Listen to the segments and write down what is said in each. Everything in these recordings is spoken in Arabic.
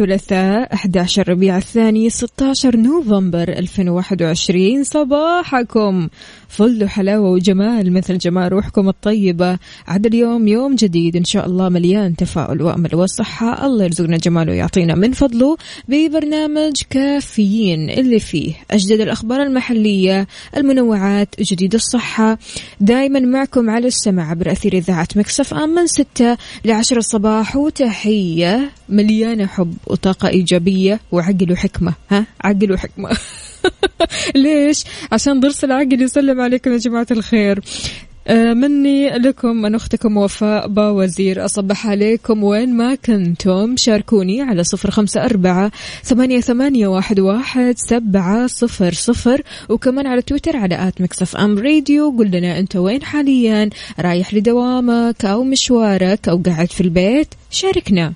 الثلاثاء 11 ربيع الثاني 16 نوفمبر 2021 صباحكم. فل حلاوة وجمال مثل جمال روحكم الطيبة. عاد اليوم يوم جديد إن شاء الله مليان تفاؤل وأمل وصحة. الله يرزقنا جماله ويعطينا من فضله ببرنامج كافيين اللي فيه أجدد الأخبار المحلية المنوعات جديد الصحة. دايما معكم على السمع عبر أثير إذاعة مكسف أم من 6 ل 10 الصباح. وتحية مليانة حب. وطاقة إيجابية وعقل وحكمة ها؟ عقل وحكمة. ليش؟ عشان ضرس العقل يسلم عليكم يا جماعة الخير. آه، مني لكم أنا أختكم وفاء باوزير أصبح عليكم وين ما كنتم. شاركوني على صفر خمسة أربعة ثمانية, ثمانية واحد, واحد سبعة صفر صفر. وكمان على تويتر على at Mix FM Radio. قل لنا أنت وين حاليا؟ رايح لدوامك أو مشوارك أو قاعد في البيت؟ شاركنا.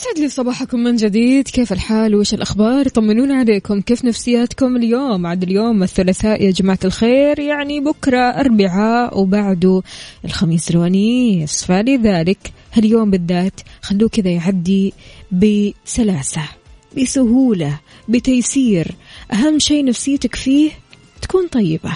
يسعد لي صباحكم من جديد. كيف الحال؟ وش الأخبار؟ طمنونا عليكم. كيف نفسياتكم اليوم؟ عاد اليوم الثلاثاء يا جماعة الخير. يعني بكرة أربعاء وبعده الخميس الونيس. فلذلك هاليوم بالذات خلوه كذا يعدي بسلاسة بسهولة بتيسير. أهم شيء نفسيتك فيه تكون طيبة.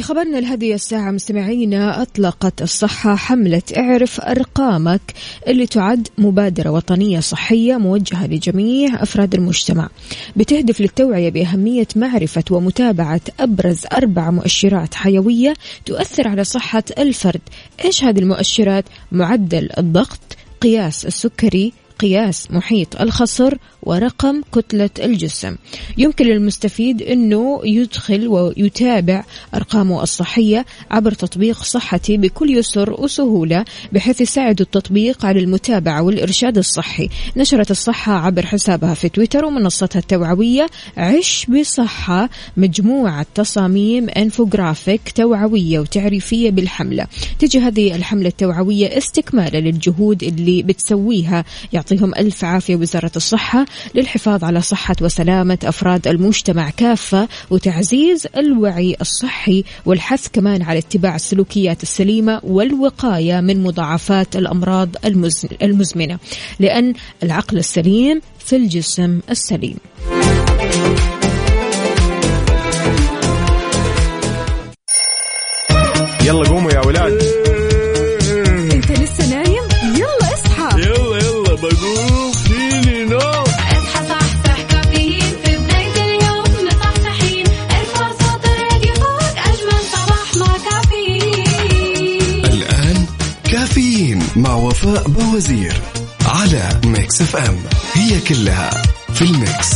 في خبرنا لهذه الساعة مستمعينا أطلقت الصحة حملة اعرف أرقامك اللي تعد مبادرة وطنية صحية موجهة لجميع أفراد المجتمع بتهدف للتوعية بأهمية معرفة ومتابعة أبرز أربع مؤشرات حيوية تؤثر على صحة الفرد إيش هذه المؤشرات؟ معدل الضغط قياس السكري قياس محيط الخصر ورقم كتلة الجسم. يمكن للمستفيد أنه يدخل ويتابع أرقامه الصحية عبر تطبيق صحتي بكل يسر وسهولة بحيث يساعد التطبيق على المتابعة والإرشاد الصحي. نشرت الصحة عبر حسابها في تويتر ومنصتها التوعوية عش بصحة مجموعة تصاميم انفوغرافيك توعوية وتعريفية بالحملة. تجي هذه الحملة التوعوية استكمالا للجهود اللي بتسويها. يعطيهم ألف عافية وزارة الصحة للحفاظ على صحة وسلامة أفراد المجتمع كافة وتعزيز الوعي الصحي والحث كمان على اتباع السلوكيات السليمة والوقاية من مضاعفات الأمراض المز- المزمنة لأن العقل السليم في الجسم السليم. يلا قوموا يا ولاد. وفاء بوزير على Mix FM. هي كلها في ال mix.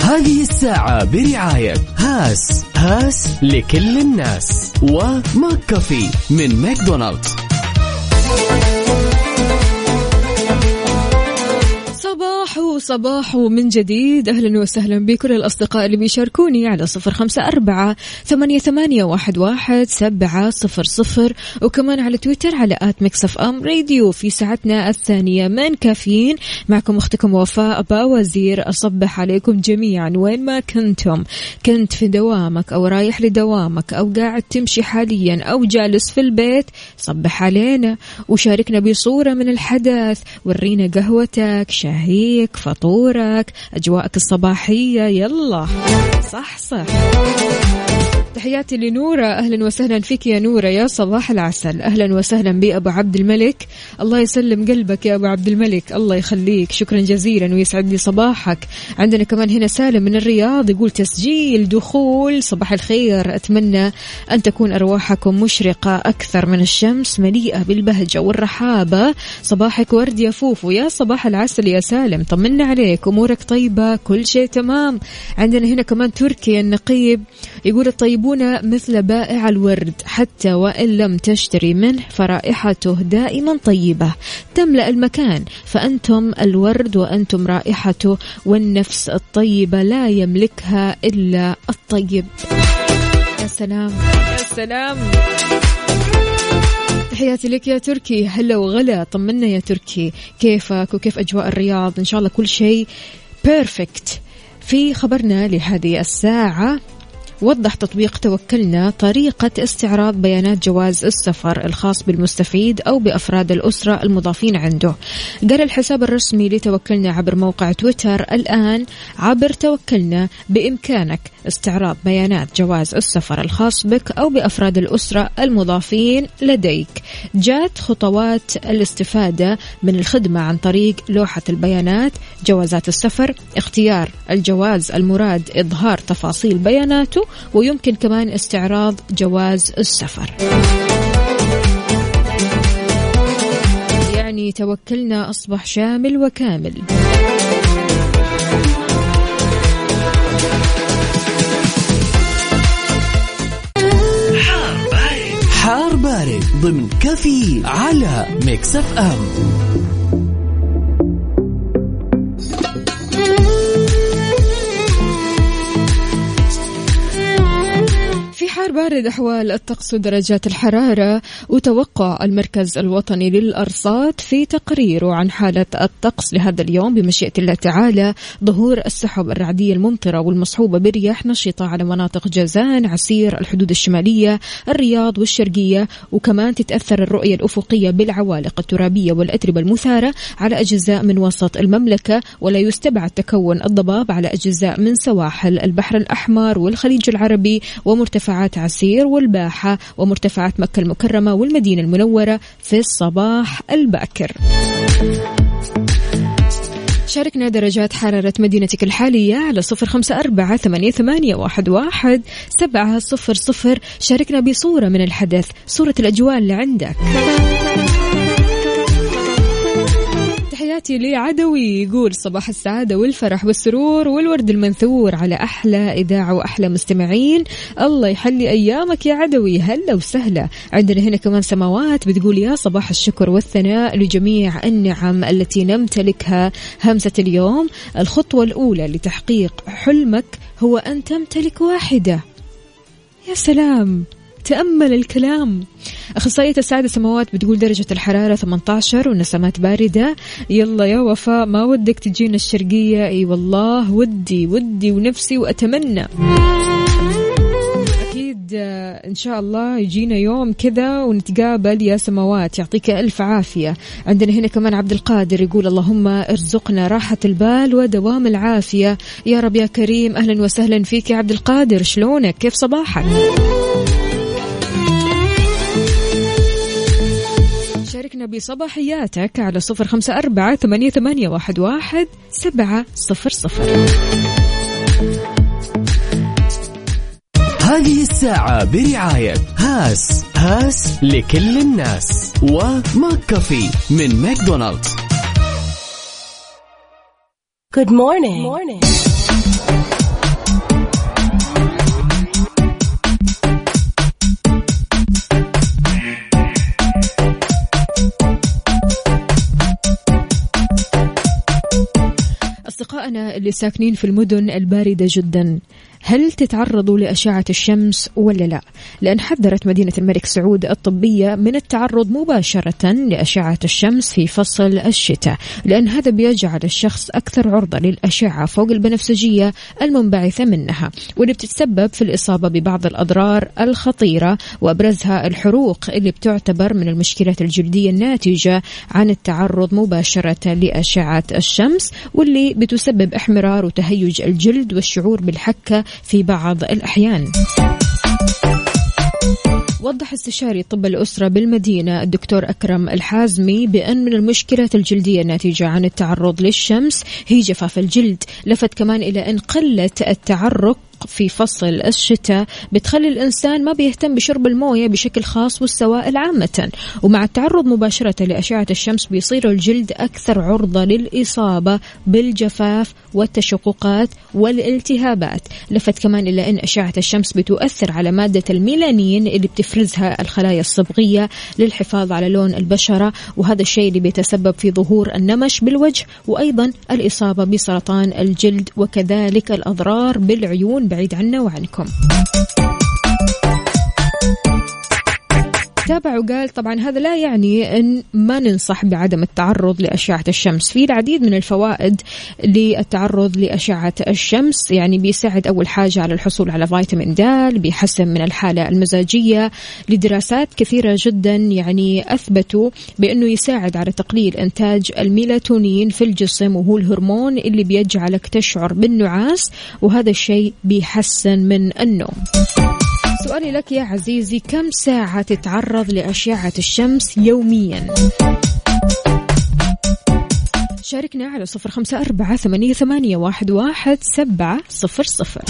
هذه الساعة برعاية هاس. هاس لكل الناس. و McCafé من ماكدونالدز. صباح صباح من جديد. أهلا وسهلا بكل الأصدقاء اللي بيشاركوني على صفر خمسة أربعة ثمانية, ثمانية واحد, واحد سبعة صفر صفر. وكمان على تويتر على at Mix FM Radio في ساعتنا الثانية من كافيين. معكم أختكم وفاء باوزير أصبح عليكم جميعا وين ما كنتم. كنت في دوامك أو رايح لدوامك أو قاعد تمشي حاليا أو جالس في البيت صبح علينا. وشاركنا بصورة من الحدث ورينا قهوتك شاهيك فطورك أجواءك الصباحية. يلا. صح صح. تحياتي لنورة. أهلا وسهلا فيك يا نورة. يا صباح العسل. أهلا وسهلا بأبو عبد الملك. الله يسلم قلبك يا أبو عبد الملك. الله يخليك. شكرا جزيلا ويسعد لي صباحك. عندنا كمان هنا سالم من الرياض يقول تسجيل دخول صباح الخير. أتمنى أن تكون أرواحكم مشرقة أكثر من الشمس مليئة بالبهجة والرحابة. صباحك ورد يا فوفو. يا صباح العسل يا سالم. طمنا عليك أمورك طيبة كل شيء تمام. عندنا هنا كمان تركي النقيب يقول الطيبون مثل بائع الورد حتى وإن لم تشتري منه فرائحته دائما طيبة. تملأ المكان فأنتم الورد وأنتم رائحته والنفس الطيبة لا يملكها إلا الطيب. يا سلام. يا سلام. تحياتي لك يا تركي. هلا وغلا طمنا يا تركي. كيفك وكيف أجواء الرياض؟ إن شاء الله كل شيء بيرفكت في خبرنا لهذه الساعة وضح تطبيق توكلنا طريقة استعراض بيانات جواز السفر الخاص بالمستفيد أو بأفراد الأسرة المضافين عنده. قال الحساب الرسمي لتوكلنا عبر موقع تويتر الآن عبر توكلنا بإمكانك استعراض بيانات جواز السفر الخاص بك أو بأفراد الأسرة المضافين لديك. جات خطوات الاستفادة من الخدمة عن طريق لوحة البيانات جوازات السفر اختيار الجواز المراد إظهار تفاصيل بياناته ويمكن كمان استعراض جواز السفر. يعني توكلنا أصبح شامل وكامل. حار بارد ضمن كفي على Mix FM. حار بارد أحوال الطقس ودرجات الحرارة وتوقع المركز الوطني للأرصاد في تقريره عن حالة الطقس لهذا اليوم بمشيئة الله تعالى. ظهور السحب الرعدية الممطرة والمصحوبة برياح نشطة على مناطق جازان عسير الحدود الشمالية الرياض والشرقية وكمان تتأثر الرؤية الأفقية بالعوالق الترابية والأتربة المثارة على أجزاء من وسط المملكة ولا يستبعد تكون الضباب على أجزاء من سواحل البحر الأحمر والخليج العربي ومرتفعات عسير والباحة ومرتفعات مكة المكرمة والمدينة المنورة في الصباح الباكر. شاركنا درجات حرارة مدينتك الحالية على صفر خمسة أربعة ثمانية, واحد سبعة صفر صفر. شاركنا بصورة من الحدث صورة الأجواء اللي عندك. تحياتي لي عدوي يقول صباح السعادة والفرح والسرور والورد المنثور على أحلى إذاعة وأحلى مستمعين. الله يحلي أيامك يا عدوي هلا وسهلا. عندنا هنا كمان سماوات بتقول يا صباح الشكر والثناء لجميع النعم التي نمتلكها همسة اليوم. الخطوة الأولى لتحقيق حلمك هو أن تمتلك واحدة. يا سلام تأمل الكلام. أخصائية السعادة سماوات بتقول درجة الحرارة 18 والنسمات باردة. يلا يا وفاء ما ودك تجينا الشرقية؟ إي والله ودي ودي ونفسي وأتمنى. أكيد آه، إن شاء الله يجينا يوم كذا ونتقابل يا سماوات. يعطيك ألف عافية. عندنا هنا كمان عبد القادر يقول اللهم ارزقنا راحة البال ودوام العافية. يا رب يا كريم أهلا وسهلا فيك يا عبد القادر. شلونك؟ كيف صباحك؟ شاركنا بصباحياتك على صفر خمسة أربعة ثمانية, ثمانية واحد, واحد سبعة صفر صفر هذه الساعة برعاية هاس هاس لكل الناس و McCafé من ماكدونالدز Good morning. morning. أصدقائنا اللي ساكنين في المدن الباردة جدا. هل تتعرضوا لأشعة الشمس ولا لا؟ لأن حذرت مدينة الملك سعود الطبية من التعرض مباشرة لأشعة الشمس في فصل الشتاء لأن هذا بيجعل الشخص أكثر عرضة للأشعة فوق البنفسجية المنبعثة منها واللي بتتسبب في الإصابة ببعض الأضرار الخطيرة وأبرزها الحروق اللي بتعتبر من المشكلات الجلدية الناتجة عن التعرض مباشرة لأشعة الشمس واللي بتسبب احمرار وتهيج الجلد والشعور بالحكة في بعض الأحيان. وضح استشاري طب الأسرة بالمدينة الدكتور أكرم الحازمي بأن من المشكلات الجلدية الناتجة عن التعرض للشمس هي جفاف الجلد. لفت كمان إلى أن قلة التعرق في فصل الشتاء بتخلي الإنسان ما بيهتم بشرب الموية بشكل خاص والسوائل عامة. ومع التعرض مباشرة لأشعة الشمس بيصير الجلد أكثر عرضة للإصابة بالجفاف والتشققات والالتهابات. لفت كمان إلى أن أشعة الشمس بتؤثر على مادة الميلانين اللي بتفرزها الخلايا الصبغية للحفاظ على لون البشرة وهذا الشيء اللي بيتسبب في ظهور النمش بالوجه وأيضا الإصابة بسرطان الجلد وكذلك الأضرار بالعيون بعيد عنا وعنكم. تابع وقال طبعا هذا لا يعني أن ما ننصح بعدم التعرض لأشعة الشمس، في العديد من الفوائد للتعرض لأشعة الشمس، يعني بيساعد أول حاجة على الحصول على فيتامين د، بيحسن من الحالة المزاجية، لدراسات كثيرة جدا يعني أثبتوا بأنه يساعد على تقليل إنتاج الميلاتونين في الجسم وهو الهرمون اللي بيجعلك تشعر بالنعاس وهذا الشيء بيحسن من النوم. سؤالي لك يا عزيزي كم ساعة تتعرض لأشعة الشمس يوميا؟ شاركنا على صفر خمسة أربعة ثمانية, ثمانية واحد, واحد سبعة صفر صفر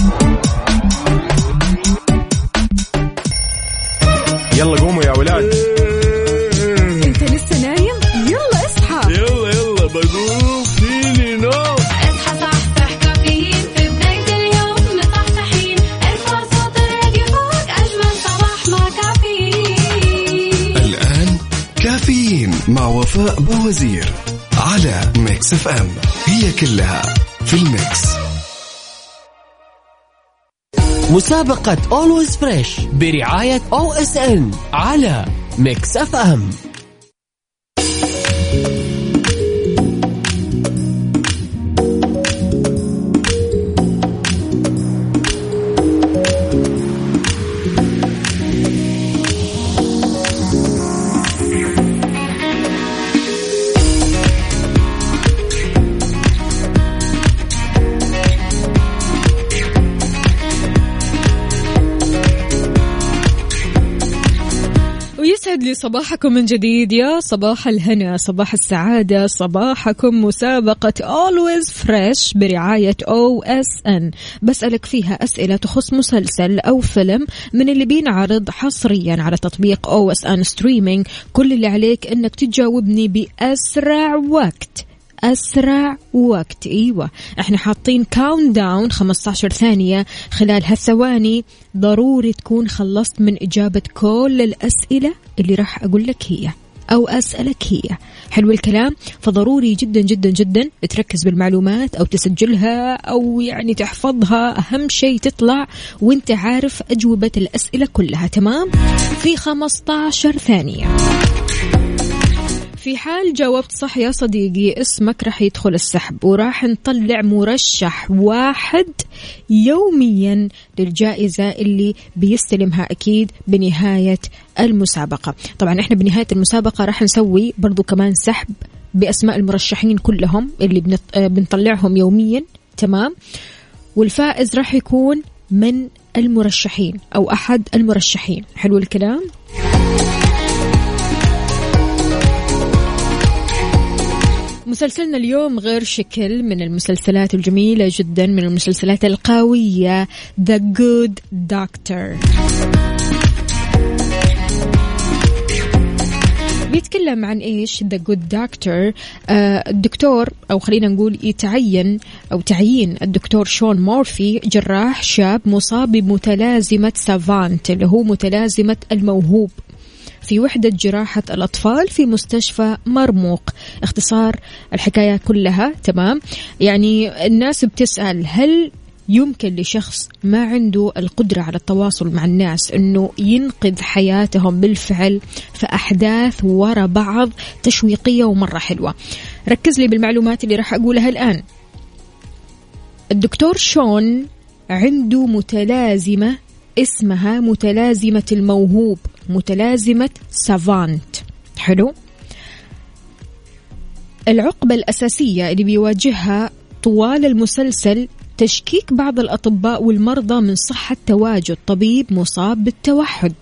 يلا قوموا يا ولاد وفاء بوزير على Mix FM. هي كلها في ال Mix. مسابقة Always Fresh برعاية OSN على Mix FM. ويسعد لي صباحكم من جديد. يا صباح الهنا صباح السعادة صباحكم مسابقة Always Fresh برعاية OSN بسألك فيها أسئلة تخص مسلسل أو فيلم من اللي بينعرض حصريا على تطبيق OSN Streaming. كل اللي عليك أنك تجاوبني بأسرع وقت. أسرع وقت. أيوة إحنا حاطين countdown 15 ثانية. خلال هالثواني ضروري تكون خلصت من إجابة كل الأسئلة. اللي راح أقول لك هي أو أسألك هي. حلو الكلام؟ فضروري جدا جدا جدا تركز بالمعلومات أو تسجلها أو يعني تحفظها. أهم شيء تطلع وأنت عارف أجوبة الأسئلة كلها تمام؟ في 15 ثانية. في حال جاوبت صح يا صديقي اسمك راح يدخل السحب وراح نطلع مرشح واحد يوميا للجائزة اللي بيستلمها أكيد بنهاية المسابقة. طبعا إحنا بنهاية المسابقة راح نسوي برضو كمان سحب بأسماء المرشحين كلهم اللي. آه، بنطلعهم يوميا تمام؟ والفائز راح يكون من المرشحين أو أحد المرشحين. حلو الكلام؟ مسلسلنا اليوم غير شكل من المسلسلات الجميلة جدا من المسلسلات القوية The Good Doctor. بيتكلم عن إيش The Good Doctor الدكتور أو خلينا نقول يتعين أو تعيين الدكتور شون مورفي جراح شاب مصاب بمتلازمة Savant اللي هو متلازمة الموهوب. في وحدة جراحة الأطفال في مستشفى مرموق. اختصار الحكاية كلها تمام؟ يعني الناس بتسأل هل يمكن لشخص ما عنده القدرة على التواصل مع الناس أنه ينقذ حياتهم بالفعل في أحداث ورا بعض تشويقية ومرة حلوة؟ ركز لي بالمعلومات اللي راح أقولها الآن. الدكتور شون عنده متلازمة اسمها متلازمة الموهوب. متلازمة سافانت. حلو. العقبة الأساسية اللي بيواجهها طوال المسلسل تشكيك بعض الأطباء والمرضى من صحة تواجد طبيب مصاب بالتوحد.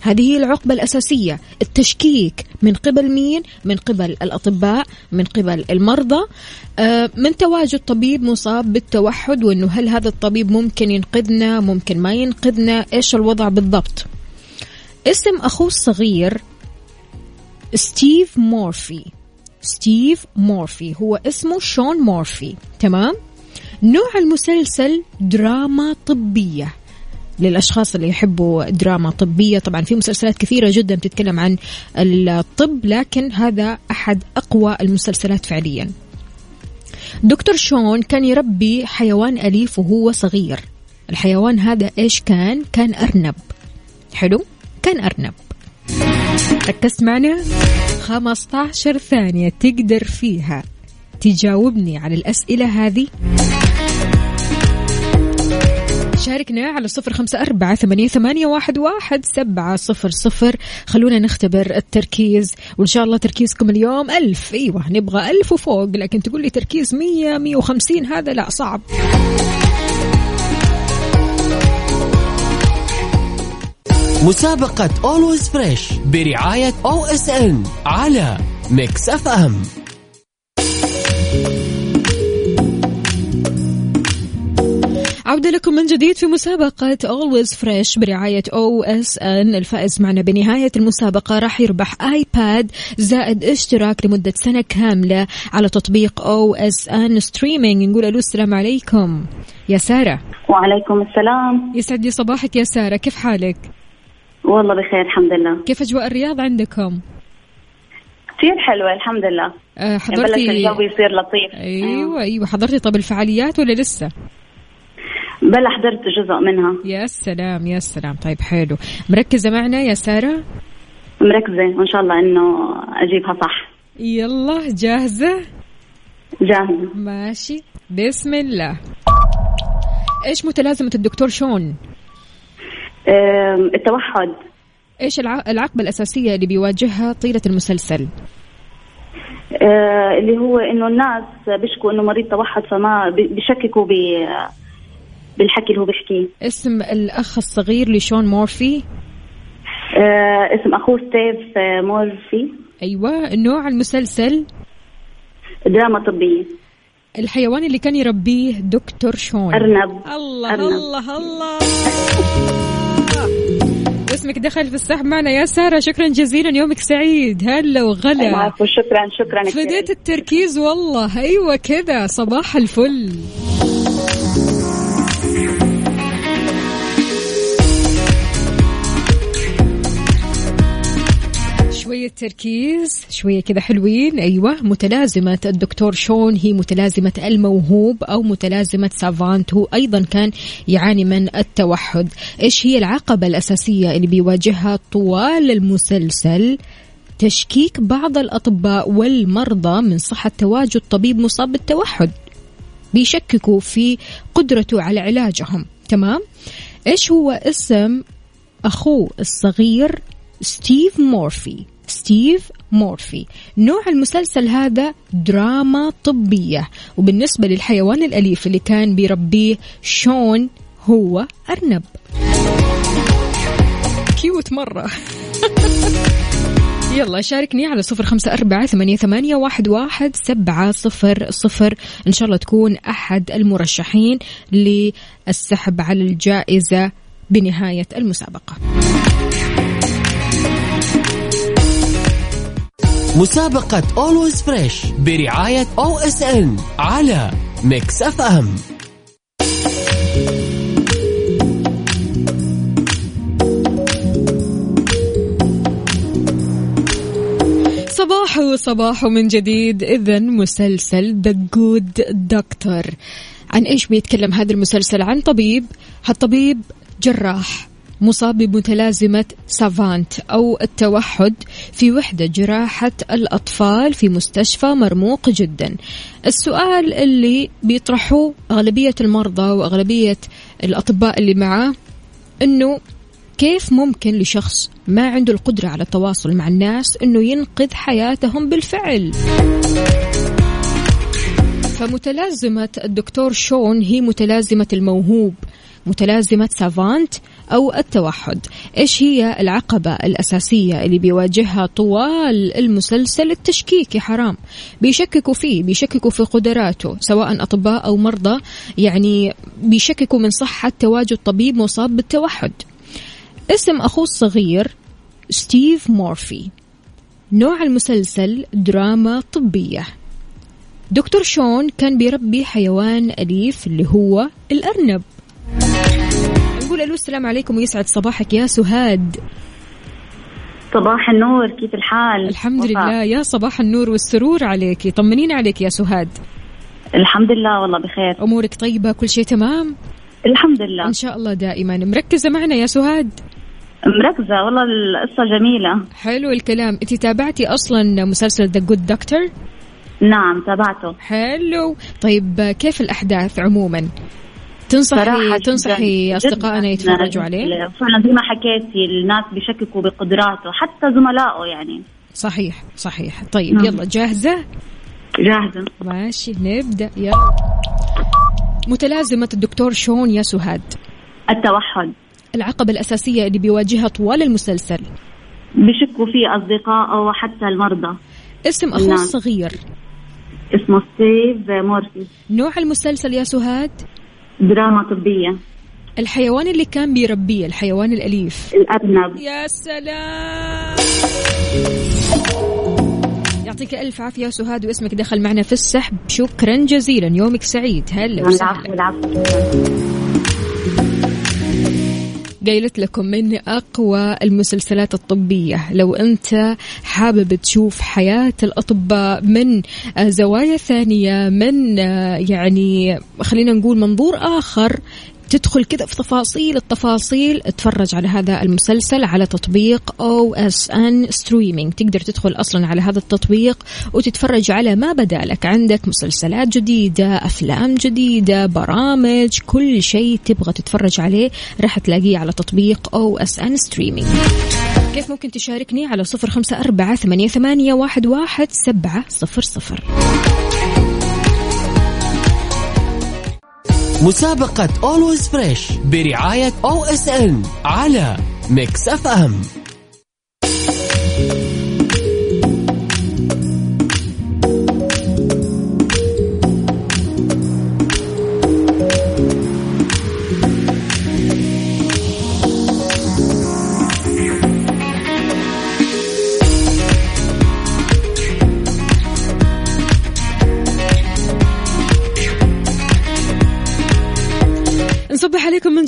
هذه هي العقبة الأساسية. التشكيك من قبل مين؟ من قبل الأطباء من قبل المرضى. آه، من تواجد طبيب مصاب بالتوحد وأنه هل هذا الطبيب ممكن ينقذنا ممكن ما ينقذنا؟ إيش الوضع بالضبط؟ اسم أخوه الصغير ستيف مورفي. ستيف مورفي. هو اسمه شون مورفي. تمام؟ نوع المسلسل دراما طبية. للأشخاص اللي يحبوا دراما طبية. طبعا في مسلسلات كثيرة جدا بتتكلم عن الطب لكن هذا أحد أقوى المسلسلات فعليا. دكتور شون كان يربي حيوان أليف وهو صغير. الحيوان هذا إيش كان؟ كان أرنب. حلو؟ كان أرنب. ركزت معنا 15 ثانية تقدر فيها. تجاوبني على الأسئلة هذه. شاركنا على صفر خمسة أربعة ثمانية, ثمانية واحد, واحد سبعة صفر صفر. خلونا نختبر التركيز. وإن شاء الله تركيزكم اليوم ألف. أيوة نبغى ألف وفوق لكن تقول لي تركيز مية مية وخمسين هذا لا صعب. مسابقة Always Fresh برعاية OSN على Mix FM عودة لكم من جديد في مسابقة Always Fresh برعاية OSN الفائز معنا بنهاية المسابقة راح يربح iPad زائد اشتراك لمدة سنة كاملة على تطبيق OSN Streaming نقول ألو السلام عليكم. يا سارة. وعليكم السلام. يسعد لي صباحك يا سارة. كيف حالك؟ والله بخير الحمد لله. كيف أجواء الرياض عندكم؟ كثير حلوة الحمد لله. آه، بلش حضرتي الجو يصير لطيف. أيوه أيوه. حضرتي طب الفعاليات ولا لسه؟ بلا حضرت جزء منها. يا سلام يا سلام. طيب حلو. مركزة معنا يا سارة؟ مركزة وإن شاء الله إنه أجيبها صح. يلا جاهزة؟ جاهزة. ماشي. بسم الله. إيش متلازمة الدكتور شون؟ التوحد. إيش الع- العقبة الأساسية اللي بيواجهها طيلة المسلسل؟ أه، اللي هو إنه الناس بيشكوا إنه مريض توحد فما بي- بيشككوا بالحكي اللي هو بيحكيه. اسم الأخ الصغير لشون مورفي؟ أه، اسم أخوه ستيف أه، مورفي. أيوة. نوع المسلسل؟ دراما طبية. الحيوان اللي كان يربيه دكتور شون. أرنب. الله أرنب. الله الله. اسمك دخل في السحب معنا. يا سارة شكرا جزيلا. يومك سعيد. هلا وغلا. شكرا شكرا. فديت التركيز والله. أيوه كذا. صباح الفل. شوية تركيز شوية كذا حلوين. أيوة متلازمة الدكتور شون هي متلازمة الموهوب أو متلازمة سافانت هو أيضا كان يعاني من التوحد. إيش هي العقبة الأساسية اللي بيواجهها طوال المسلسل؟ تشكيك بعض الأطباء والمرضى من صحة تواجد طبيب مصاب بالتوحد. بيشككوا في قدرته على علاجهم. تمام؟ إيش هو اسم أخوه الصغير ستيف مورفي؟ ستيف مورفي. نوع المسلسل هذا دراما طبية. وبالنسبة للحيوان الأليف اللي كان بيربيه شون هو أرنب. cute مرة. يلا شاركني على صفر خمسة أربعة ثمانية, ثمانية واحد, واحد سبعة صفر صفر. إن شاء الله تكون أحد المرشحين للسحب على الجائزة بنهاية المسابقة. مسابقة Always Fresh برعاية OSN على Mix FM صباح صباح من جديد. إذا مسلسل The Good Doctor عن إيش بيتكلم هذا المسلسل؟ عن طبيب هالطبيب جراح. مصاب بمتلازمة سافانت أو التوحد في وحدة جراحة الأطفال في مستشفى مرموق جدا. السؤال اللي بيطرحوه أغلبية المرضى وأغلبية الأطباء اللي معاه أنه كيف ممكن لشخص ما عنده القدرة على التواصل مع الناس أنه ينقذ حياتهم بالفعل؟ فمتلازمة الدكتور شون هي متلازمة الموهوب. متلازمة سافانت أو التوحد. إيش هي العقبة الأساسية اللي بيواجهها طوال المسلسل التشكيك يا حرام. بيشككوا فيه بيشككوا في قدراته سواء أطباء أو مرضى يعني بيشككوا من صحة تواجد طبيب مصاب بالتوحد. اسم أخوه الصغير ستيف مورفي. نوع المسلسل دراما طبية. دكتور شون كان بيربي حيوان أليف اللي هو الأرنب. نقول ألو السلام عليكم ويسعد صباحك يا سهاد. صباح النور كيف الحال؟ الحمد وفاء. لله يا صباح النور والسرور عليك. طمنين عليك يا سهاد. الحمد لله والله بخير. أمورك طيبة؟ كل شيء تمام؟ الحمد لله. إن شاء الله دائما. مركزة معنا يا سهاد؟ مركزة والله القصة جميلة. حلو الكلام. أنت تابعتي أصلا مسلسل ذا جود دكتور نعم تابعته. حلو. طيب كيف الأحداث عموما؟ تنصحي تنصحي أصدقائنا يتفرجوا عليه؟ فعلا زي ما حكيتي الناس بيشككوا بقدراته حتى زملائه يعني. صحيح صحيح. طيب نعم. يلا جاهزة؟ جاهزة. ماشي نبدأ. يلا. متلازمة الدكتور شون يا سهاد التوحد. العقبة الأساسية اللي بيواجهها طوال المسلسل. بيشكوا فيه أصدقائه وحتى المرضى. اسم أخوه. الصغير اسمه ستيف مورفي. نوع المسلسل يا سهاد دراما طبية. الحيوان اللي كان بيربيه الحيوان الأليف. الأرنب. يا سلام! يعطيك ألف عافية سهاد واسمك دخل معنا في السحب. شكرا جزيلا يومك سعيد. هلا وسهلا. قايلت لكم من أقوى المسلسلات الطبية. لو أنت حابب تشوف حياة الأطباء من آه، زوايا ثانية من آه، يعني خلينا نقول منظور آخر تدخل كذا في تفاصيل التفاصيل اتفرج على هذا المسلسل على تطبيق OSN Streaming تقدر تدخل أصلا على هذا التطبيق وتتفرج على ما بدالك عندك مسلسلات جديدة أفلام جديدة برامج كل شيء تبغى تتفرج عليه راح تلاقيه على تطبيق OSN Streaming كيف ممكن تشاركني على صفر خمسة أربعة ثمانية, واحد سبعة صفر صفر؟ مسابقة Always Fresh برعاية OSN على Mix FM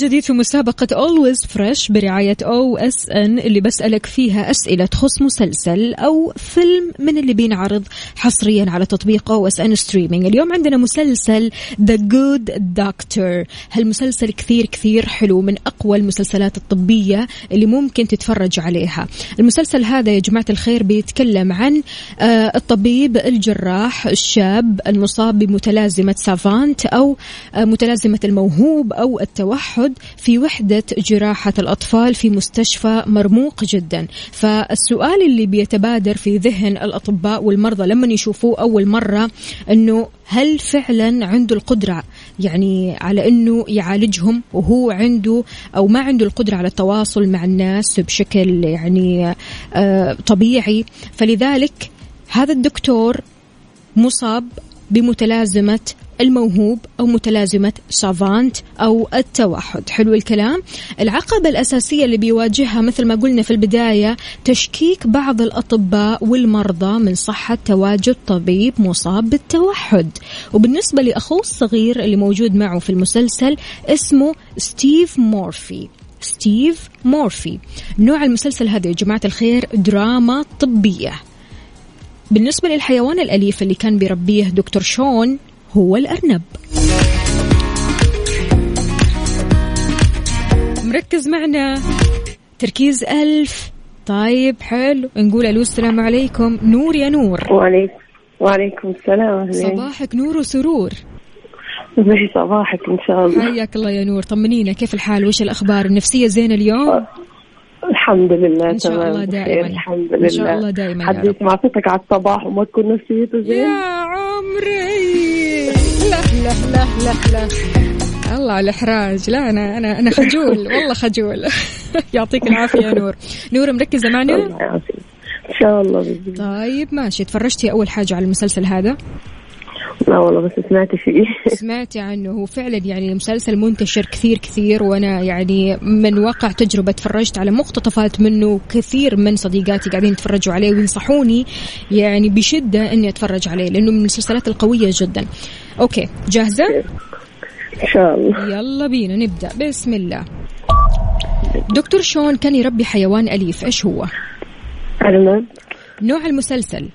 جديد في مسابقة Always Fresh برعاية OSN اللي بسألك فيها أسئلة تخص مسلسل أو فيلم من اللي بينعرض حصريا على تطبيق OSN Streaming. اليوم عندنا مسلسل The Good Doctor. هالمسلسل كثير كثير حلو من أقوى المسلسلات الطبية اللي ممكن تتفرج عليها. المسلسل هذا يا جماعة الخير بيتكلم عن آه، الطبيب الجراح الشاب المصاب بمتلازمة سافانت أو آه، متلازمة الموهوب أو التوحد. في وحدة جراحة الأطفال في مستشفى مرموق جدا. فالسؤال اللي بيتبادر في ذهن الأطباء والمرضى لما يشوفوه أول مرة أنه هل فعلا عنده القدرة؟ يعني على أنه يعالجهم وهو عنده أو ما عنده القدرة على التواصل مع الناس بشكل يعني آه، طبيعي. فلذلك هذا الدكتور مصاب بمتلازمة الموهوب أو متلازمة Savant أو التوحد. حلو الكلام. العقبة الأساسية اللي بيواجهها مثل ما قلنا في البداية تشكيك بعض الأطباء والمرضى من صحة تواجد طبيب مصاب بالتوحد. وبالنسبة لأخوه الصغير اللي موجود معه في المسلسل اسمه ستيف مورفي. ستيف مورفي. نوع المسلسل هذا يا جماعة الخير دراما طبية. بالنسبة للحيوان الأليف اللي كان بيربيه دكتور شون هو الأرنب. مركز معنا. تركيز ألف. طيب حلو. نقول ألو السلام عليكم. نور يا نور. وعليكم وعليكم السلام. أهلين. صباحك نور وسرور. صباحك إن شاء الله. حياك الله يا نور. طمنينا كيف الحال؟ وش الأخبار؟ النفسية زينة اليوم؟ آه، الحمد لله إن شاء الله دائما. الحمد لله إن شاء الله دائما يا حد رب. يسمع صوتك على الصباح وما تكون نفسيته زين يا عمري. لا لا لا لا لا. الله على الإحراج. لا أنا أنا أنا خجول. والله خجول. يعطيك العافية يا نور. نور مركزة معنا؟ الله يعافيك. إن شاء الله. طيب ماشي. تفرجتي أول حاجة على المسلسل هذا؟ لا والله بس سمعت فيه سمعتي عنه هو فعلا يعني مسلسل منتشر كثير كثير وأنا يعني من واقع تجربة تفرجت على مقتطفات منه كثير من صديقاتي قاعدين يتفرجوا عليه وينصحوني يعني بشدة إني أتفرج عليه لأنه من المسلسلات القوية جدا. OK جاهزة؟ إن شاء الله يلا بينا نبدأ بسم الله. دكتور شون كان يربي حيوان أليف إيش هو؟ أرنب نوع المسلسل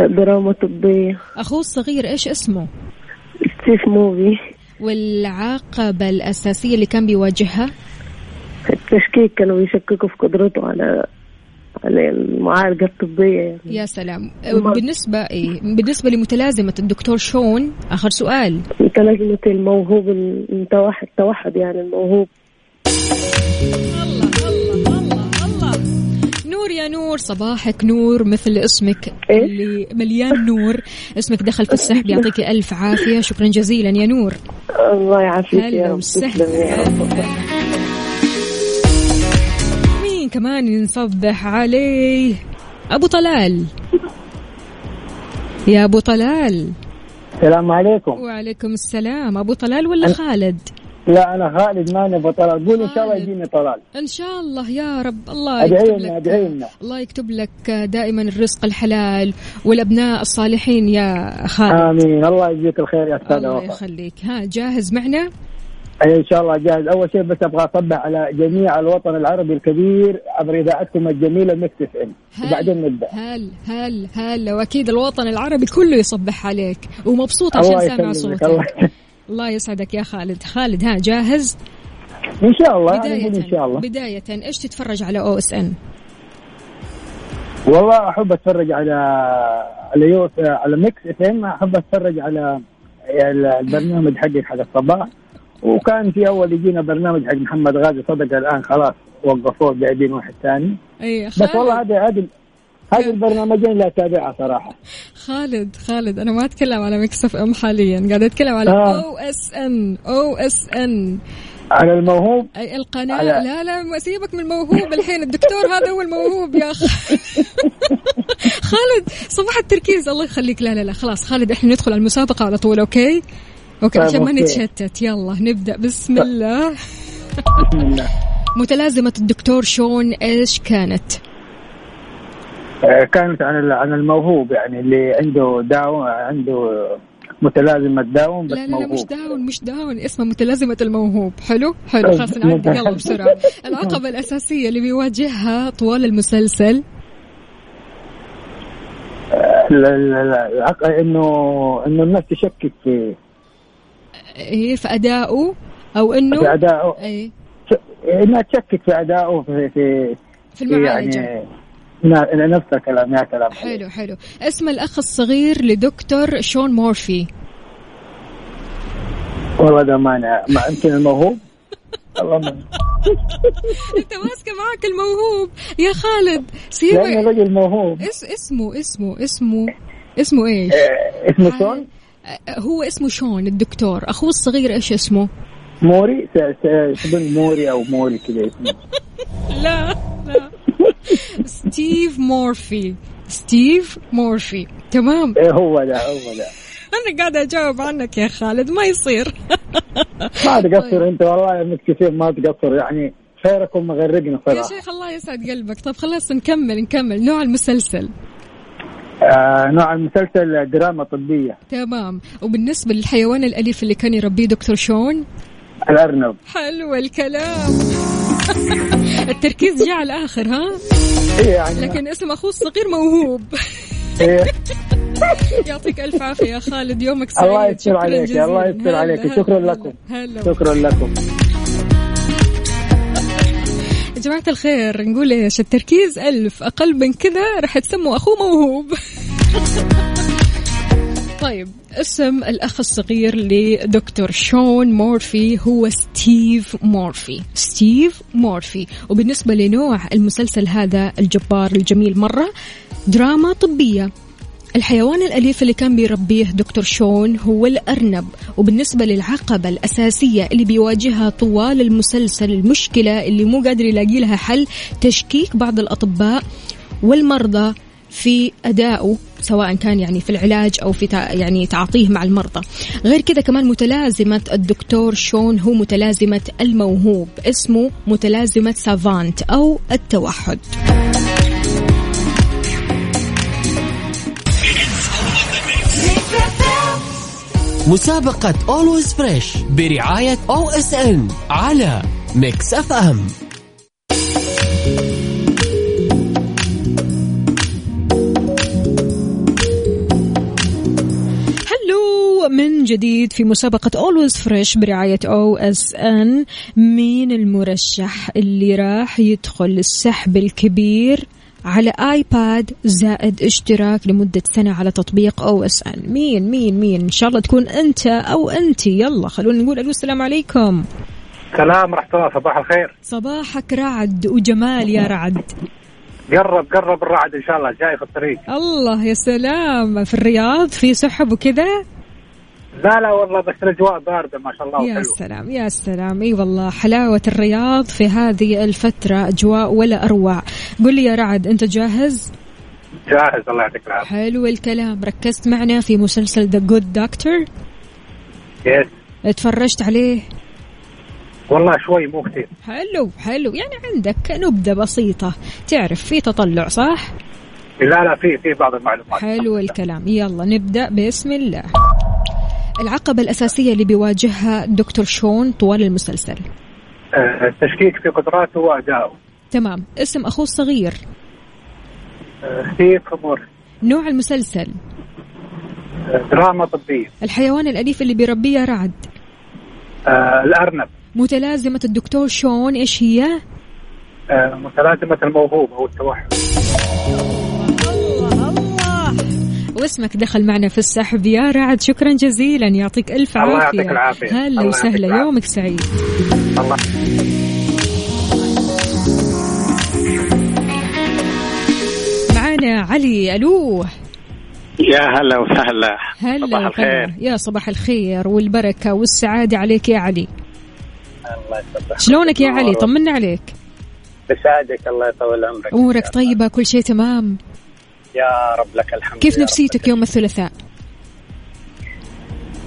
دراما طبية. اخوه الصغير إيش اسمه؟ ستيف مورفي. والعقبه الأساسية اللي كان بيواجهها؟ التشكيك كانوا بيشككوا في قدرته على على المعالجة الطبية. يعني يا سلام. بالنسبة إيه؟ بالنسبة لمتلازمة الدكتور شون آخر سؤال. متلازمة الموهوب المتوحد توحد يعني الموهوب. يا نور صباحك نور مثل اسمك؟ اللي مليان نور. اسمك دخل في السحب يعطيك ألف عافية. شكرا جزيلا يا نور. الله يعافيك يا رب. مين كمان نصبح عليه؟ أبو طلال. يا أبو طلال. السلام عليكم. وعليكم السلام. أبو طلال ولا خالد؟ لا أنا خالد ماني بطلال قول إن شاء الله. يجيني طلال. إن شاء الله يا رب. الله يكتب لنا لك لنا الله يكتب لك دائما الرزق الحلال والأبناء الصالحين يا خالد. آمين. الله يجزيك الخير يا أستاذ الله يخليك. ها جاهز معنا؟ أي إن شاء الله جاهز. أول شيء بس أبغى أصبح على جميع الوطن العربي الكبير عبر إذاعتكم الجميلة Mix FM. وبعدين نبدأ. هلا هلا هلا وأكيد الوطن العربي كله يصبح عليك. ومبسوط عشان سامع يسلمك. الله صوتك الله يسعدك يا خالد. خالد ها جاهز؟ إن شاء الله أنا بداية إن شاء الله. بداية إيش تتفرج على OSN؟ والله أحب أتفرج على على يوف على Mix FM. أحب أتفرج على البرنامج حقك حق الصباح. وكان في أول يجينا برنامج حق محمد غازي صدق الآن خلاص وقفوه جايبين واحد ثاني. اي بس والله خالد. هذه هذه البرنامجين لا اتابعها صراحة. خالد خالد أنا ما أتكلم على Mix FM حاليا. قاعد أتكلم على آه. أو إس إن أو إس إن. على الموهوب؟ أي القناة؟ على- لا لا سيبك من الموهوب الحين. الدكتور هذا هو الموهوب يا أخ خالد صباح التركيز. الله يخليك. لا لا لا. خلاص خالد إحنا ندخل على المسابقة على طول OK؟ OK طيب، عشان ما. نتشتت. يلا نبدأ. بسم الله. بسم الله. متلازمة الدكتور شون إيش كانت؟ آه، كانت عن عن الموهوب يعني اللي عنده داون عنده متلازمة داون بس لا لا لا مش داون مش داون اسمها متلازمة الموهوب. حلو؟ حلو طيب، خلاص نعدي. يلا بسرعة. العقبة الأساسية اللي بيواجهها طوال المسلسل؟ ال- ال- ال- العق- انه إنه الناس تشكك في إيه في أدائه أو إنه في أدائه. إيه. إنها تشكك في أدائه في في, في المعالجة يعني نفس الكلام يا كلام حلو حلو. اسم الأخ الصغير لدكتور شون مورفي. والله ده مانع ما يمكن الموهوب. والله ما أنت ماسكة معاك الموهوب. يا خالد لأنه سيبك رجل موهوب. اس اسمه اسمه اسمه اسمه إيش؟ آه، اسمه شون؟ آه، هو اسمه شون الدكتور. أخوه الصغير إيش اسمه؟ موري؟ شبن موري أو موري كذا اسمه. لا لا. ستيف مورفي. ستيف مورفي. تمام؟ إيه هو ده هو ده. أنا قاعدة أجاوب عنك يا خالد ما يصير. ما تقصر أنت والله إنك كثير ما تقصر يعني خيركم مغرقنا يا صراحة. شيخ الله يسعد قلبك. طب خلاص نكمل نكمل. نوع المسلسل. آه نوع المسلسل دراما طبية. تمام. وبالنسبة للحيوان الأليف اللي كان يربيه دكتور شون؟ الأرنب. حلو الكلام. التركيز جاء على الآخر ها؟ إيه يعني. لكن اسم أخوه الصغير موهوب. إيه. يعطيك ألف عافية يا خالد يومك سعيد. الله يستر عليك. الله يستر عليك. شكرا لكم. شكرا لكم. جماعة الخير نقول إيش؟ التركيز ألف. أقل من كذا راح تسموا أخوه موهوب. طيب اسم الأخ الصغير لدكتور شون مورفي هو ستيف مورفي. ستيف مورفي. وبالنسبة لنوع المسلسل هذا الجبار الجميل مرة دراما طبية. الحيوان الأليف اللي كان بيربيه دكتور شون هو الأرنب. وبالنسبة للعقبة الأساسية اللي بيواجهها طوال المسلسل المشكلة اللي مو قادر يلاقي لها حل تشكيك بعض الأطباء والمرضى في أدائه. سواء كان يعني في العلاج أو في يعني تعاطيه مع المرضى. غير كذا كمان متلازمة الدكتور شون هو متلازمة الموهوب اسمه متلازمة سافانت أو التوحد. مسابقة Always Fresh برعاية OSN على Mix FM من جديد في مسابقة Always Fresh برعاية OSN مين المرشح اللي راح يدخل السحب الكبير على iPad زائد اشتراك لمدة سنة على تطبيق OSN مين مين مين؟ إن شاء الله تكون أنت أو انت يلا خلونا نقول ألو السلام عليكم. سلام ورحمة الله صباح الخير. صباحك رعد وجمال يا رعد. قرب قرب الرعد إن شاء الله جاي في الطريق. الله يا سلام. في الرياض في سحب وكذا؟ لا لا والله بس الأجواء باردة ما شاء الله يا وحلو سلام يا سلام. إي والله حلاوة الرياض في هذه الفترة أجواء ولا أروع. قل لي يا رعد أنت جاهز؟ جاهز الله يعطيك العافية. حلو الكلام. ركزت معنا في مسلسل ذا جود دكتور Yes اتفرجت عليه؟ والله شوي مو كثير. حلو حلو. يعني عندك نبذة بسيطة. تعرف في تطلع صح؟ لا لا في في بعض المعلومات. حلو الكلام. يلا نبدأ. بسم الله. العقبة الأساسية اللي بيواجهها دكتور شون طوال المسلسل. آه، التشكيك في قدراته وادائه تمام. اسم أخوه الصغير. آه، ستيف مور نوع المسلسل. آه، دراما طبية. الحيوان الأليف اللي بيربيه رعد. آه، الأرنب. متلازمة الدكتور شون إيش هي؟ آه، متلازمة الموهوب أو التوحد. واسمك دخل معنا في السحب يا رعد شكرا جزيلا. يعطيك ألف الله عافية. يعطيك العافية. هلا الله وسهلا. يومك سعيد. الله. معانا علي ألو يا هلا وسهلا. هلا صباح. الخير. يا صباح الخير والبركة والسعادة عليك يا علي. الله شلونك يا علي؟ طمنا عليك. بساعدك الله يطول عمرك. أمورك طيبة كل شيء تمام؟ يا رب لك الحمد كيف. نفسيتك يوم الثلاثاء؟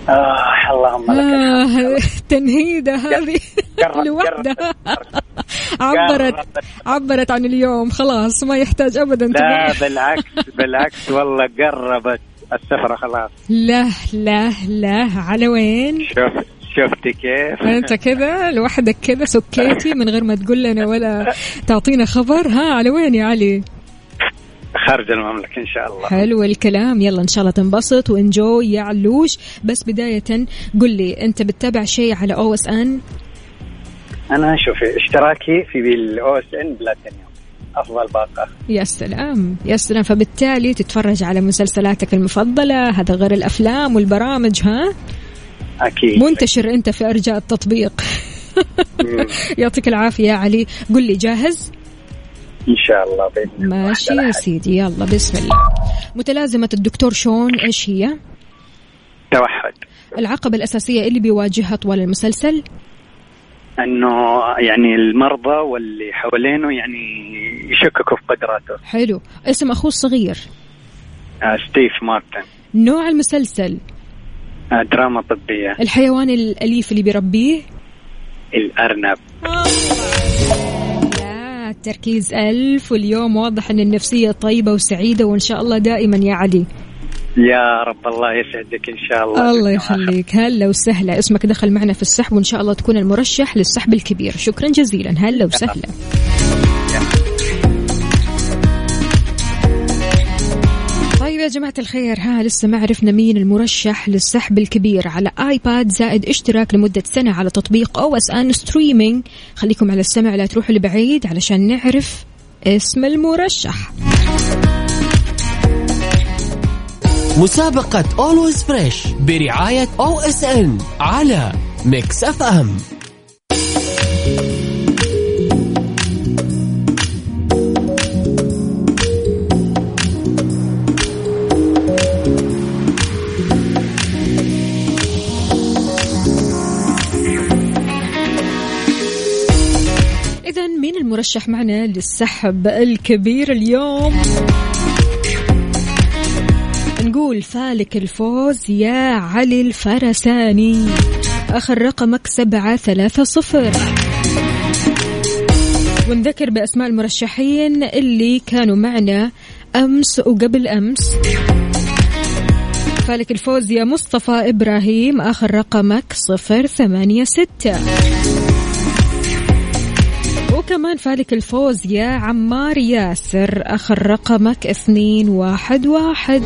آه اللهم لك الحمد آه التنهيدة هذه قرب- لوحدها. عبرت. عبرت عن اليوم خلاص ما يحتاج ابدا. لا بالعكس بالعكس والله قربت السفرة خلاص. لا لا لا على وين؟ شوف شفتي كيف؟ أنت كذا لوحدك كذا سكيتي من غير ما تقول لنا ولا تعطينا خبر. ها على وين يا علي؟ خارج المملكة إن شاء الله. حلو الكلام. يلا إن شاء الله تنبسط وإنجوي يا علوش. بس بداية قل لي أنت بتتابع شيء على OSN؟ أنا شوفي اشتراكي في ال OSN platinum. أفضل باقة. يا سلام يا سلام. فبالتالي تتفرج على مسلسلاتك المفضلة. هذا غير الأفلام والبرامج ها؟ أكيد. منتشر أنت في أرجاء التطبيق. يعطيك العافية يا علي. قل لي جاهز؟ إن شاء الله بإذن الله. ماشي يا. سيدي يلا بسم الله. متلازمة الدكتور شون إيش هي؟ توحد. العقبة الأساسية اللي بيواجهها طوال المسلسل؟ أنه يعني المرضى واللي حوالينه يعني يشككوا في قدراته. حلو. اسم أخوه الصغير؟ آه ستيف مارتن. نوع المسلسل؟ آه دراما طبية. الحيوان الأليف اللي بيربيه؟ الأرنب. لا التركيز ألف واليوم واضح أن النفسية طيبة وسعيدة وإن شاء الله دائما يا علي. يا رب الله يسعدك إن شاء الله. الله. يخليك. هلا وسهلا. اسمك دخل معنا في السحب وإن شاء الله تكون المرشح للسحب الكبير. شكرا جزيلا. هلا وسهلا. يا جماعة الخير ها لسه ما عرفنا مين المرشح للسحب الكبير على iPad زائد اشتراك لمدة سنة على تطبيق OSN streaming خليكم على السمع لا تروحوا لبعيد علشان نعرف اسم المرشح. مسابقة Always Fresh برعاية OSN على Mix FM المرشح معنا للسحب الكبير اليوم. نقول فالك الفوز يا علي الفرساني. آخر رقمك سبعة ثلاثة صفر. ونذكر بأسماء المرشحين اللي كانوا معنا أمس وقبل أمس. فالك الفوز يا مصطفى إبراهيم آخر رقمك صفر ثمانية ستة. وكمان فالك الفوز يا عمار ياسر. آخر رقمك اثنين واحد واحد.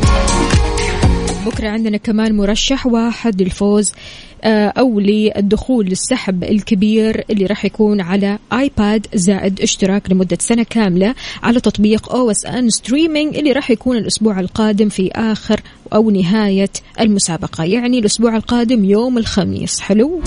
بكرة عندنا كمان مرشح واحد للفوز آه، أو للدخول للسحب الكبير اللي راح يكون على آيباد زائد اشتراك لمدة سنة كاملة على تطبيق OSN streaming اللي راح يكون الأسبوع القادم في آخر أو نهاية المسابقة. يعني الأسبوع القادم يوم الخميس. حلو؟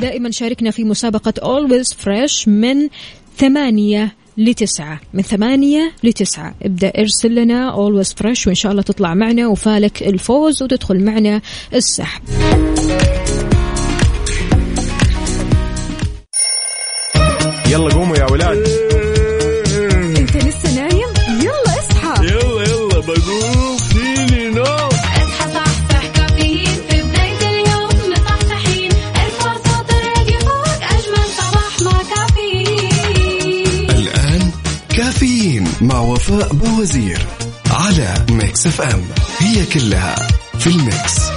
دائما شاركنا في مسابقة Always Fresh من ثمانية لتسعة. من ثمانية لتسعة. ابدأ ارسل لنا Always Fresh وإن شاء الله تطلع معنا وفالك الفوز وتدخل معنا السحب. يلا قوموا يا ولاد. مع وفاء بوزير على Mix FM. هي كلها في ال mix.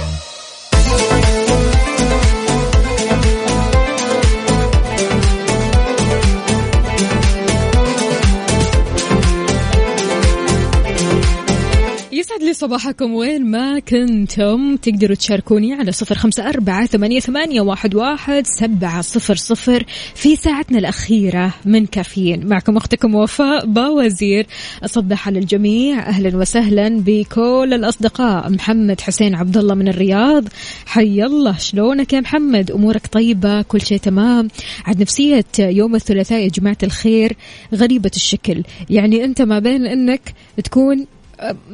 صباحكم. وين ما كنتم تقدروا تشاركوني على صفر خمسة أربعة ثمانية, ثمانية واحد, واحد سبعة صفر صفر في ساعتنا الأخيرة من كافيين. معكم أختكم وفاء باوزير. أصبح على الجميع. أهلا وسهلا بكل الأصدقاء. محمد حسين عبد الله من الرياض. حي الله. شلونك يا محمد؟ أمورك طيبة؟ كل شيء تمام؟ عاد نفسية يوم الثلاثاء يا جماعة الخير غريبة الشكل. يعني أنت ما بين أنك تكون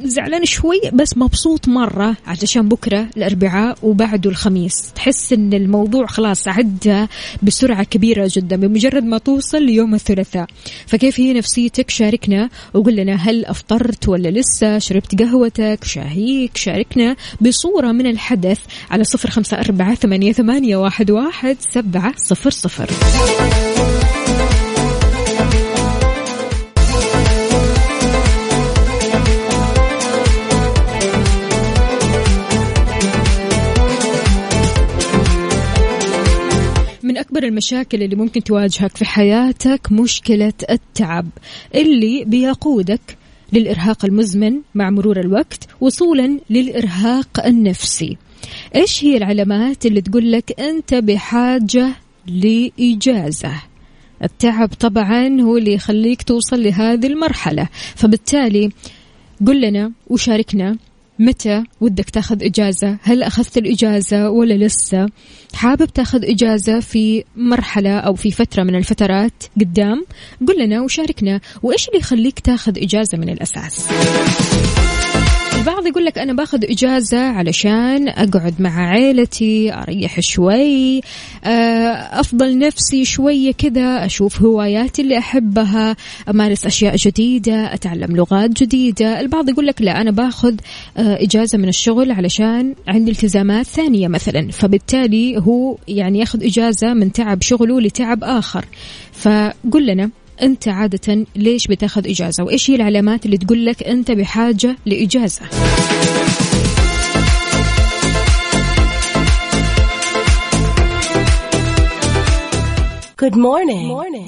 زعلان شوي بس مبسوط مرة علشان بكرة الأربعاء وبعده الخميس. تحس أن الموضوع خلاص عدى بسرعة كبيرة جدا بمجرد ما توصل ليوم الثلاثاء. فكيف هي نفسيتك؟ شاركنا وقول لنا هل أفطرت ولا لسه؟ شربت قهوتك؟ شاهيك؟ شاركنا بصورة من الحدث على صفر خمسة أربعة ثمانية واحد, واحد سبعة صفر صفر. أكبر المشاكل اللي ممكن تواجهك في حياتك مشكلة التعب اللي بيقودك للإرهاق المزمن مع مرور الوقت وصولا للإرهاق النفسي. إيش هي العلامات اللي تقول لك أنت بحاجة لإجازة؟ التعب طبعا هو اللي يخليك توصل لهذه المرحلة. فبالتالي قل لنا وشاركنا متى ودك تاخذ إجازة؟ هل أخذت الإجازة ولا لسه؟ حابب تاخذ إجازة في مرحلة أو في فترة من الفترات قدام؟ قل لنا وشاركنا. وإيش اللي يخليك تاخذ إجازة من الأساس؟ البعض يقول لك أنا باخذ إجازة علشان أقعد مع عيلتي أريح شوي آه، أفضل نفسي شوية كذا أشوف هواياتي اللي أحبها أمارس أشياء جديدة أتعلم لغات جديدة. البعض يقول لك لا أنا باخذ آه، إجازة من الشغل علشان عندي التزامات ثانية مثلا. فبالتالي هو يعني ياخذ إجازة من تعب شغله لتعب آخر. فقل لنا أنت عادة ليش بتاخذ إجازة وإيش هي العلامات اللي تقول لك أنت بحاجة لإجازة Good morning. Good morning.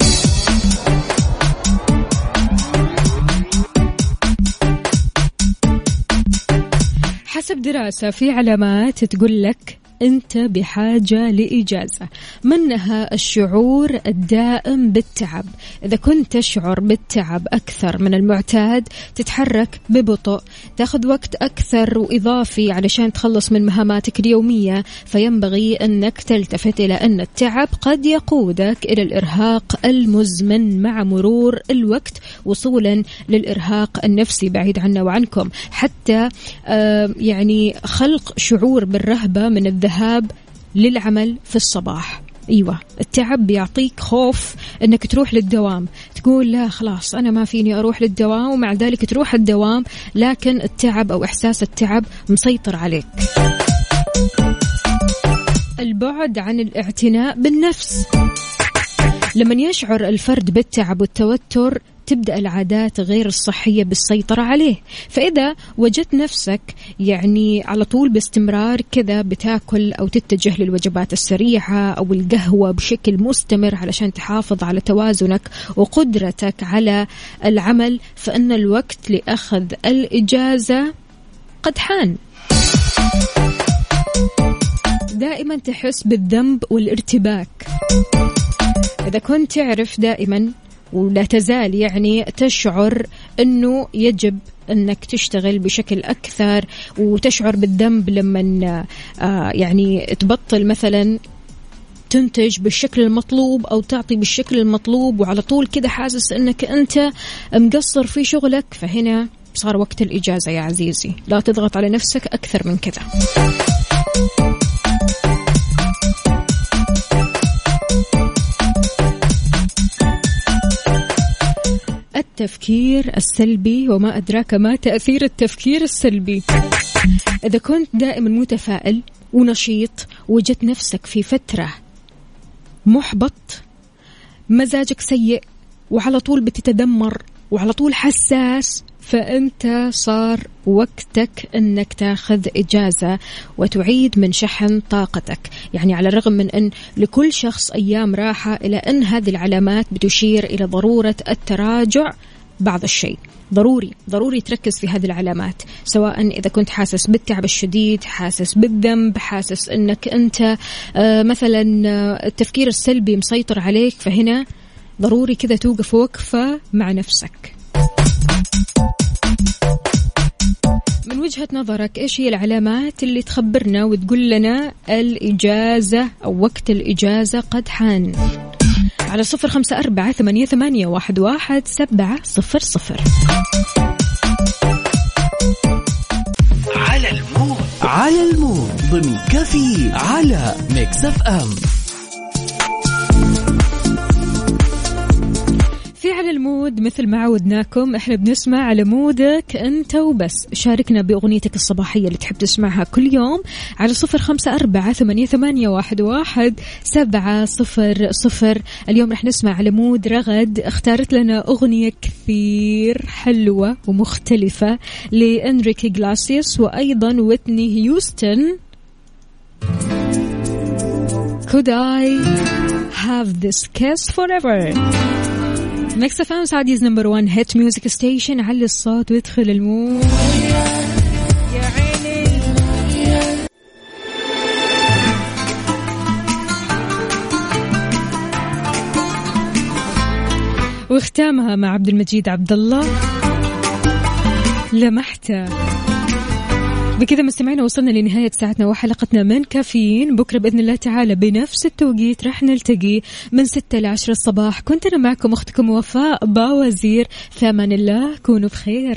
حسب دراسة في علامات تقول لك أنت بحاجة لإجازة. منها الشعور الدائم بالتعب. إذا كنت تشعر بالتعب أكثر من المعتاد تتحرك ببطء. تاخذ وقت أكثر وإضافي علشان تخلص من مهاماتك اليومية. فينبغي أنك تلتفت إلى أن التعب قد يقودك إلى الإرهاق المزمن مع مرور الوقت وصولا للإرهاق النفسي بعيد عنا وعنكم. حتى آه يعني خلق شعور بالرهبة من الذهاب للعمل في الصباح. أيوه التعب بيعطيك خوف إنك تروح للدوام. تقول لا خلاص أنا ما فيني أروح للدوام ومع ذلك تروح الدوام لكن التعب أو إحساس التعب مسيطر عليك. البعد عن الاعتناء بالنفس. لما يشعر الفرد بالتعب والتوتر تبدأ العادات غير الصحية بالسيطرة عليه. فإذا وجدت نفسك يعني على طول باستمرار كذا بتاكل أو تتجه للوجبات السريعة أو القهوة بشكل مستمر علشان تحافظ على توازنك وقدرتك على العمل فإن الوقت لأخذ الإجازة قد حان. دائما تحس بالذنب والارتباك. إذا كنت تعرف دائما ولا تزال يعني تشعر أنه يجب أنك تشتغل بشكل أكثر وتشعر بالذنب لما آه يعني تبطل مثلا تنتج بالشكل المطلوب أو تعطي بالشكل المطلوب وعلى طول كده حاسس أنك أنت مقصر في شغلك. فهنا صار وقت الإجازة يا عزيزي. لا تضغط على نفسك أكثر من كذا. التفكير السلبي وما أدراك ما تأثير التفكير السلبي. إذا كنت دائما متفائل ونشيط وجدت نفسك في فترة محبط مزاجك سيء وعلى طول بتتدمر وعلى طول حساس فأنت صار وقتك أنك تاخذ إجازة وتعيد من شحن طاقتك. يعني على الرغم من أن لكل شخص أيام راحة إلى أن هذه العلامات بتشير إلى ضرورة التراجع بعض الشيء. ضروري ضروري تركز في هذه العلامات سواء إذا كنت حاسس بالتعب الشديد حاسس بالذنب حاسس أنك أنت آه، مثلا آه، التفكير السلبي مسيطر عليك فهنا ضروري كذا توقف وقفة مع نفسك. من وجهة نظرك إيش هي العلامات اللي تخبرنا وتقول لنا الإجازة أو وقت الإجازة قد حان؟ على صفر خمسة أربعة ثمانية, ثمانية واحد, واحد سبعة صفر صفر. على ال mood. على ال mood. ضمن كفي على Mix FM. مثل ما عودناكم إحنا بنسمع على mood ك أنت وبس. شاركنا بأغنيتك الصباحية اللي تحب تسمعها كل يوم على صفر خمسة أربعة ثمانيه, ثمانية واحد, واحد سبعة صفر صفر. اليوم رح نسمع على مود رغد. اختارت لنا أغنية كثير حلوة ومختلفة لإنريكي إجلاسيوس وأيضا ويتني هيوستن. Could I have this kiss forever? Mix FM Saudi's number 1 hit music station علي الصوت وادخل ال mood؟ يا عيني واختامها مع عبد المجيد عبد الله لمحتة. بكذا مستمعينا وصلنا لنهاية ساعتنا وحلقتنا من كافيين. بكرة بإذن الله تعالى بنفس التوقيت راح نلتقي من 6 ل 10 الصباح. كنت أنا معكم أختكم وفاء باوزير. أمان الله كونوا بخير.